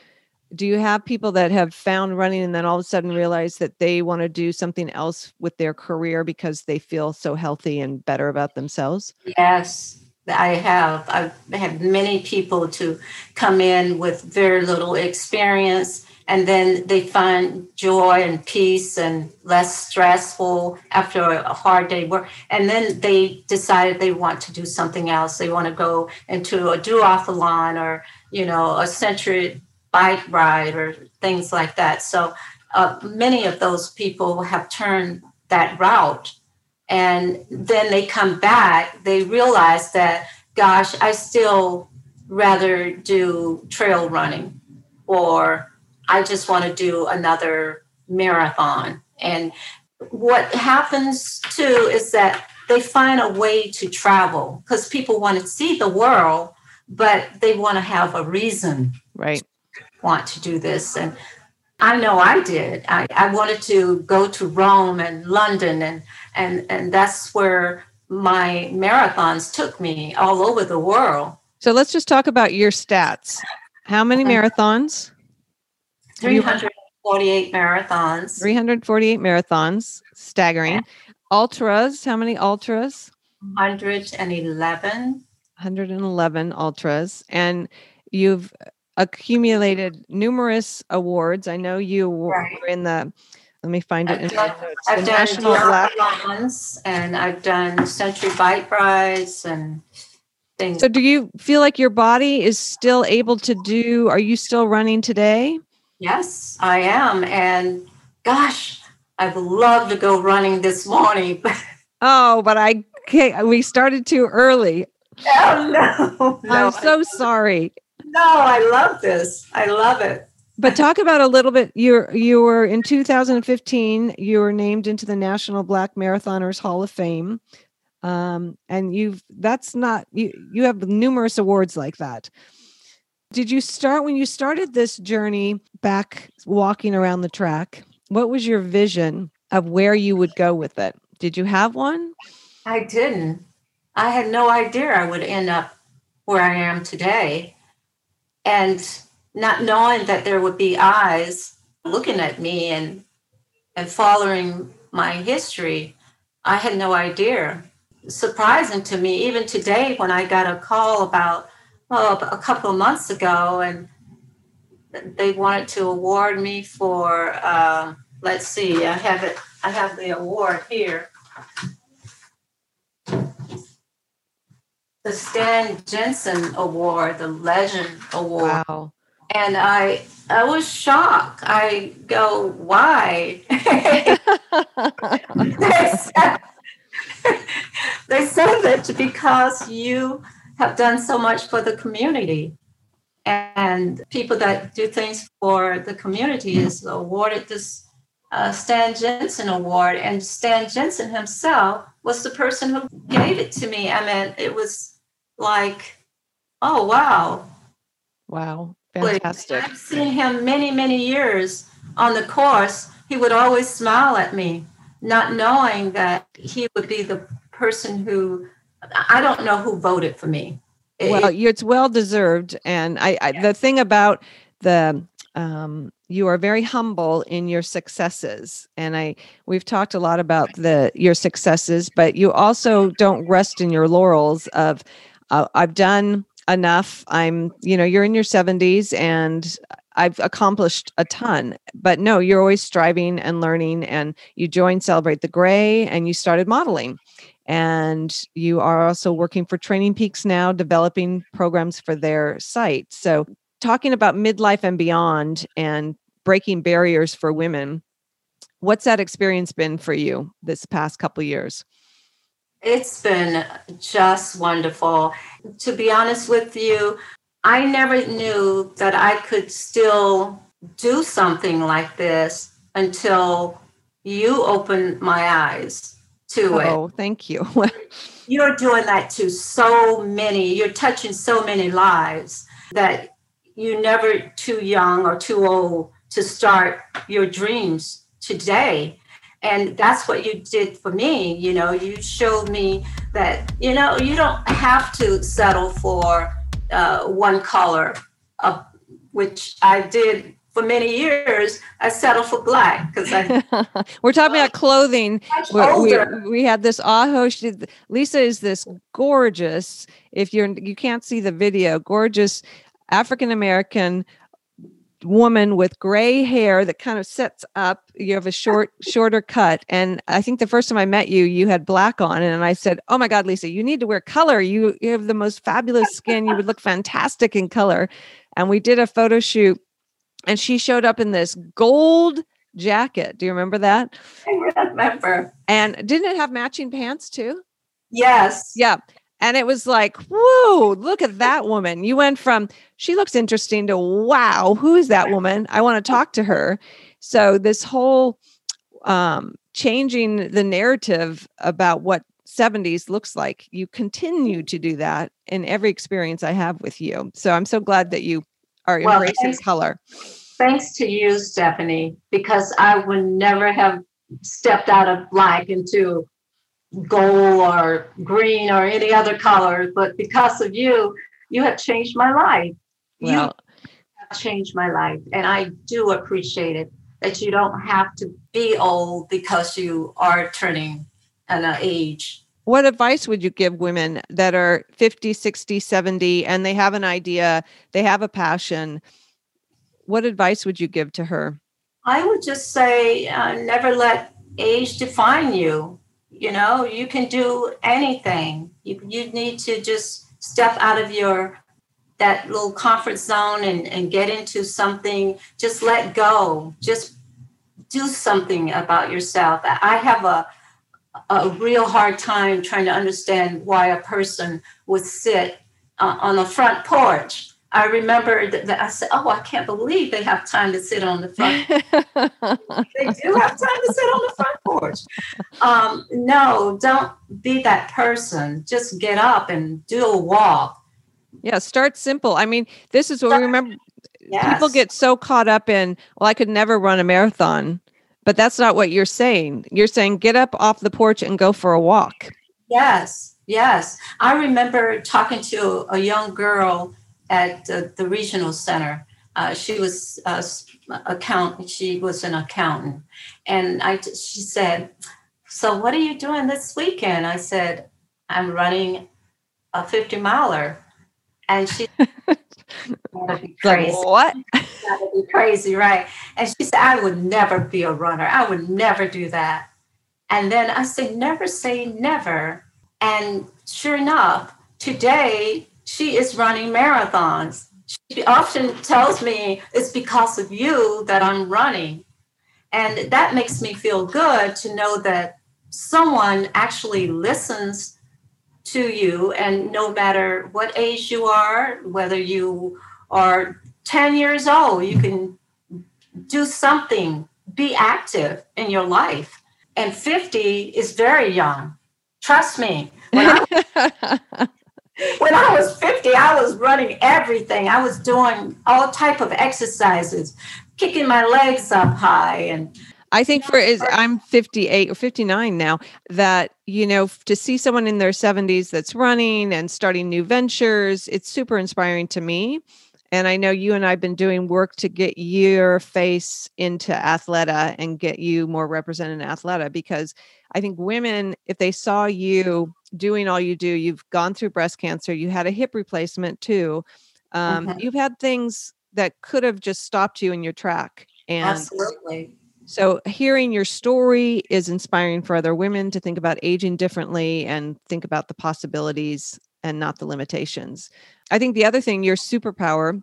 [SPEAKER 4] Do you have people that have found running and then all of a sudden realize that they want to do something else with their career because they feel so healthy and better about themselves?
[SPEAKER 1] Yes, I have. I've had many people to come in with very little experience and then they find joy and peace and less stressful after a hard day work and then they decided they want to do something else they want to go into a duathlon or you know a century bike ride or things like that. So uh, many of those people have turned that route. And then they come back, they realize that, gosh, I still rather do trail running or I just want to do another marathon. And what happens too is that they find a way to travel because people want to see the world, but they want to have a reason.
[SPEAKER 4] Right.
[SPEAKER 1] Want to do this. And I know I did. I, I wanted to go to Rome and London and and and that's where my marathons took me all over the world.
[SPEAKER 4] So let's just talk about your stats. How many marathons?
[SPEAKER 1] 348 marathons.
[SPEAKER 4] 348 marathons. Staggering. Ultras, how many ultras?
[SPEAKER 1] 111.
[SPEAKER 4] 111 ultras. And you've accumulated numerous awards. I know you were in the, let me find it
[SPEAKER 1] I've
[SPEAKER 4] in
[SPEAKER 1] done. I've
[SPEAKER 4] The
[SPEAKER 1] done
[SPEAKER 4] National Black.
[SPEAKER 1] duathlons and I've done Century Bike Rides and things.
[SPEAKER 4] So do you feel like your body is still able to do, are you still running today?
[SPEAKER 1] Yes, I am. And gosh, I'd love to go running this morning, <laughs>
[SPEAKER 4] Oh, but I can't, we started too early.
[SPEAKER 1] oh no, <laughs> no,
[SPEAKER 4] I'm so sorry.
[SPEAKER 1] No, I love this. I love it.
[SPEAKER 4] But talk about a little bit. You you were in 2015. You were named into the National Black Marathoners Hall of Fame, um, and you've that's not you. You have numerous awards like that. Did you start when you started this journey back walking around the track? What was your vision of where you would go with it? Did you have one?
[SPEAKER 1] I didn't. I had no idea I would end up where I am today. And not knowing that there would be eyes looking at me and and following my history, I had no idea. Surprising to me, even today when I got a call about oh, a couple of months ago, and they wanted to award me for uh, let's see, I have it, I have the award here. The Stan Jensen Award, the Legend Award.
[SPEAKER 4] Wow.
[SPEAKER 1] And I I was shocked. I go, why? <laughs> they, said, they said that because you have done so much for the community. And people that do things for the community is awarded this uh, Stan Jensen Award. And Stan Jensen himself was the person who gave it to me. I mean, it was like, oh, wow.
[SPEAKER 4] wow. Fantastic.
[SPEAKER 1] I've seen him many, many years on the course. He would always smile at me, not knowing that he would be the person who I don't know who voted for me.
[SPEAKER 4] Well it's well deserved and i, I the thing about the um you are very humble in your successes and i we've talked a lot about the your successes but you also don't rest in your laurels of uh, i've done enough i'm you know you're in your 70s and i've accomplished a ton but no you're always striving and learning and you joined celebrate the gray and you started modeling and you are also working for Training Peaks now, developing programs for their site. So, talking about midlife and beyond and breaking barriers for women, what's that experience been for you this past couple years?
[SPEAKER 1] It's been just wonderful. To be honest with you, I never knew that I could still do something like this until you opened my eyes to it.
[SPEAKER 4] Oh, thank you. <laughs>
[SPEAKER 1] You're doing that to so many, you're touching so many lives that you're never too young or too old to start your dreams today. And that's what you did for me. You know, you showed me that, you know, you don't have to settle for uh, one color, of, which I did for many years. I settled for black because <laughs>
[SPEAKER 4] We're talking about clothing. we, we, had this aho she, lisa is this gorgeous if you're you can't see the video gorgeous african american woman with gray hair that kind of sets up you have a short <laughs> shorter cut and i think the first time i met you you had black on and i said oh my god lisa you need to wear color you, you have the most fabulous skin you would look fantastic in color and we did a photo shoot and she showed up in this gold jacket do you remember that
[SPEAKER 1] I remember.
[SPEAKER 4] and didn't it have matching pants too?
[SPEAKER 1] Yes.
[SPEAKER 4] Yeah. And it was like, whoa, look at that woman. You went from she looks interesting to wow, who is that woman? I want to talk to her. So this whole um changing the narrative about what 70s looks like. You continue to do that in every experience I have with you. So I'm so glad that you are well, embracing thanks, color.
[SPEAKER 1] Thanks to you, Stephanie, because I would never have stepped out of black into gold or green or any other color, but because of you, you have changed my life. Well, you have changed my life, and I do appreciate it that you don't have to be old because you are turning an age.
[SPEAKER 4] What advice would you give women that are 50, 60, 70 and they have an idea, they have a passion? What advice would you give to her?
[SPEAKER 1] I would just say uh, never let age define you. You know, you can do anything. You, you need to just step out of your that little comfort zone and, and get into something. Just let go. Just do something about yourself. I have a a real hard time trying to understand why a person would sit uh, on the front porch i remember that, i said oh i can't believe they have time to sit on the front <laughs> they do have time to sit on the front porch um, no don't be that person just get up and do a walk
[SPEAKER 4] yeah, start simple. I mean, this is what we remember. Yes. People get so caught up in, well, I could never run a marathon, but that's not what you're saying. You're saying get up off the porch and go for a walk.
[SPEAKER 1] Yes, yes. I remember talking to a young girl at the, the regional center. Uh, she was uh, account. She was an accountant, and I. She said, "So what are you doing this weekend?" I said, "I'm running a 50 miler." And she <laughs> gotta be crazy.
[SPEAKER 4] Like, what?
[SPEAKER 1] gotta be crazy, right? And she said, I would never be a runner. I would never do that. And then I said, never say never. And sure enough, today she is running marathons. She often tells me it's because of you that I'm running. And that makes me feel good to know that someone actually listens to you. And no matter what age you are, whether you are 10 years old, you can do something, be active in your life. And 50 is very young. Trust me. <laughs> When I, was 50, I was running everything. I was doing all type of exercises, kicking my legs up high and
[SPEAKER 4] I think for is I'm 58 or 59 now that you know to see someone in their 70s that's running and starting new ventures it's super inspiring to me and I know you and I've been doing work to get your face into Athleta and get you more represented in Athleta because I think women if they saw you doing all you do you've gone through breast cancer you had a hip replacement too um, mm-hmm. you've had things that could have just stopped you in your track and
[SPEAKER 1] absolutely
[SPEAKER 4] so, hearing your story is inspiring for other women to think about aging differently and think about the possibilities and not the limitations. I think the other thing, your superpower,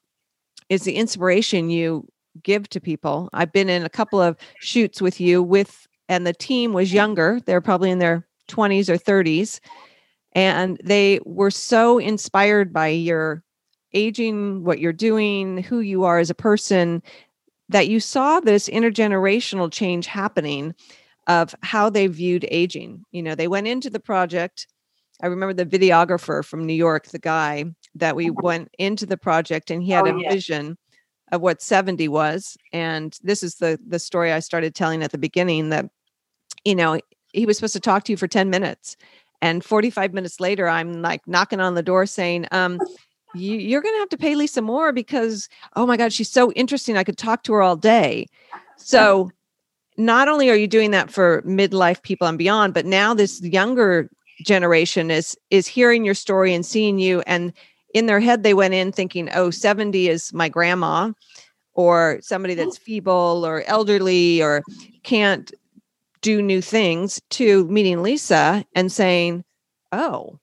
[SPEAKER 4] is the inspiration you give to people. I've been in a couple of shoots with you with, and the team was younger. They're probably in their 20s or 30s. And they were so inspired by your aging, what you're doing, who you are as a person, that you saw this intergenerational change happening of how they viewed aging. You know, they went into the project. I remember the videographer from New York, the guy that we went into the project and he had oh, a yeah. vision of what 70 was. And this is the the story I started telling at the beginning that, you know, he was supposed to talk to you for 10 minutes. And 45 minutes later, I'm like knocking on the door saying, um, <laughs> you, are going to have to pay Lisa more because, oh my God, she's so interesting. I could talk to her all day. So, <laughs> not only are you doing that for midlife people and beyond, but now this younger generation is is hearing your story and seeing you and in their head they went in thinking oh 70 is my grandma or somebody oh. that's feeble or elderly or can't do new things to meeting lisa and saying oh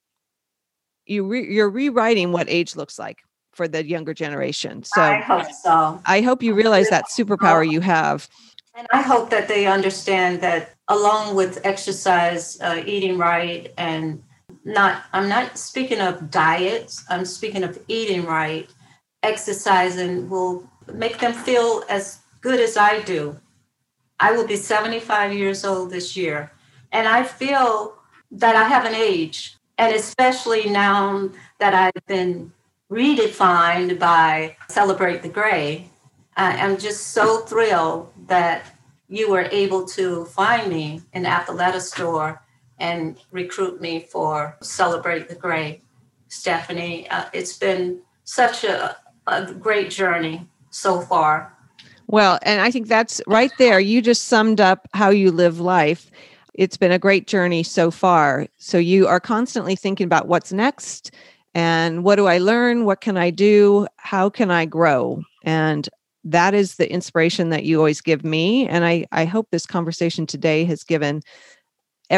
[SPEAKER 4] you re- you're rewriting what age looks like for the younger generation. So
[SPEAKER 1] I hope so.
[SPEAKER 4] I hope you realize that superpower you have.
[SPEAKER 1] And I hope that they understand that along with exercise, uh, eating right, and not, I'm not speaking of diets, I'm speaking of eating right. Exercising will make them feel as good as I do. I will be 75 years old this year. And I feel that I haven't aged. And especially now that I've been redefined by Celebrate the Gray, I'm just so thrilled that you were able to find me in Athleta store and recruit me for Celebrate the Gray. Stephanie, uh, it's been such a, a great journey so far.
[SPEAKER 4] Well, and I think that's right there. You just summed up how you live life. It's been a great journey so far. So you are constantly thinking about what's next and what do I learn? What can I do? How can I grow? And that is the inspiration that you always give me. And I, I hope this conversation today has given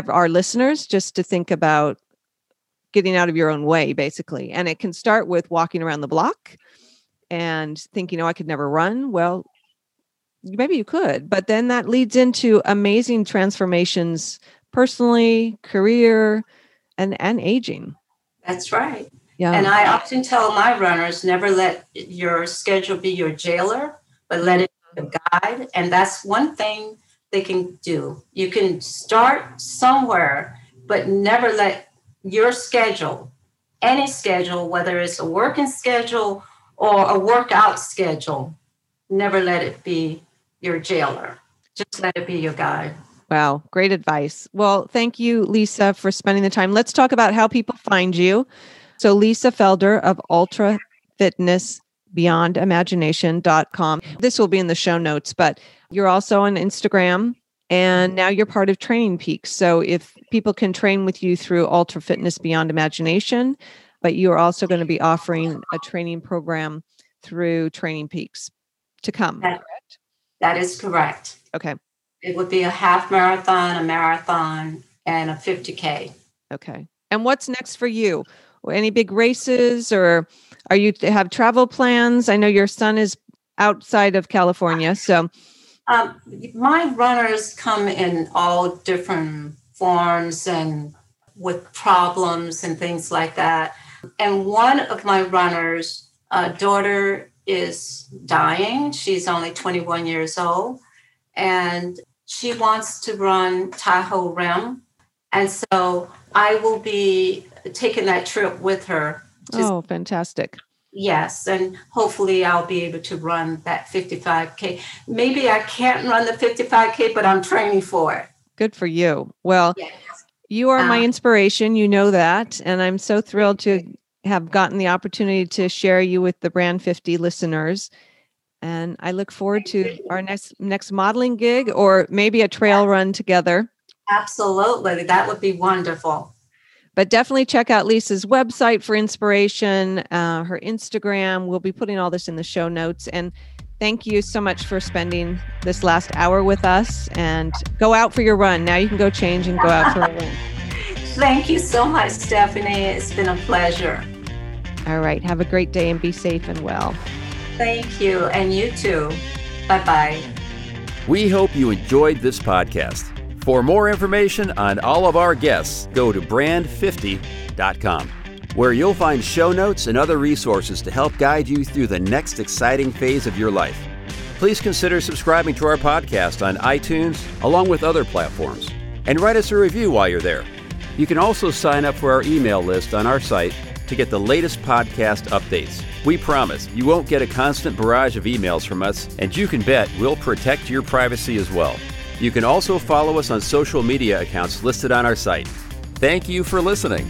[SPEAKER 4] our listeners just to think about getting out of your own way, basically. And it can start with walking around the block and thinking, oh, I could never run. Well, maybe you could, but then that leads into amazing transformations personally, career, and and aging.
[SPEAKER 1] That's right. Yeah. And I often tell my runners never let your schedule be your jailer, but let it be a guide. And that's one thing they can do. You can start somewhere, but never let your schedule, any schedule, whether it's a working schedule or a workout schedule, never let it be your jailer. Just let it be your guide.
[SPEAKER 4] Wow, great advice. Well, thank you, Lisa, for spending the time. Let's talk about how people find you. So, Lisa Felder of Ultra Fitness Beyond Imagination.com. This will be in the show notes, but you're also on Instagram and now you're part of Training Peaks. So, if people can train with you through Ultra Fitness Beyond Imagination, but you are also going to be offering a training program through Training Peaks to come.
[SPEAKER 1] That, correct? That is correct.
[SPEAKER 4] Okay.
[SPEAKER 1] It would be a half marathon, a marathon, and a 50K.
[SPEAKER 4] Okay. And what's next for you? Any big races or are you have travel plans? I know your son is outside of California. So
[SPEAKER 1] um, my runners come in all different forms and with problems and things like that. And one of my runners' uh, daughter is dying. She's only 21 years old. And she wants to run Tahoe Rim. And so I will be taking that trip with her.
[SPEAKER 4] oh, fantastic.
[SPEAKER 1] Yes, and hopefully I'll be able to run that 55K. Maybe I can't run the 55K, but I'm training for it.
[SPEAKER 4] Good for you. Well, yes. you are my uh, inspiration. You know that. And I'm so thrilled to have gotten the opportunity to share you with the Brand 50 listeners and I look forward to our next next modeling gig or maybe a trail run together.
[SPEAKER 1] Absolutely, that would be wonderful.
[SPEAKER 4] But definitely check out Lisa's website for inspiration, uh, her Instagram. We'll be putting all this in the show notes. And thank you so much for spending this last hour with us. And go out for your run. Now you can go change and go out for a run. <laughs>
[SPEAKER 1] Thank you so much, Stephanie. It's been a pleasure.
[SPEAKER 4] All right. Have a great day and be safe and well.
[SPEAKER 1] Thank you. And you too. Bye bye.
[SPEAKER 2] We hope you enjoyed this podcast. For more information on all of our guests, go to brand50.com, where you'll find show notes and other resources to help guide you through the next exciting phase of your life. Please consider subscribing to our podcast on iTunes, along with other platforms, and write us a review while you're there. You can also sign up for our email list on our site to get the latest podcast updates. We promise you won't get a constant barrage of emails from us, and you can bet we'll protect your privacy as well. You can also follow us on social media accounts listed on our site. Thank you for listening.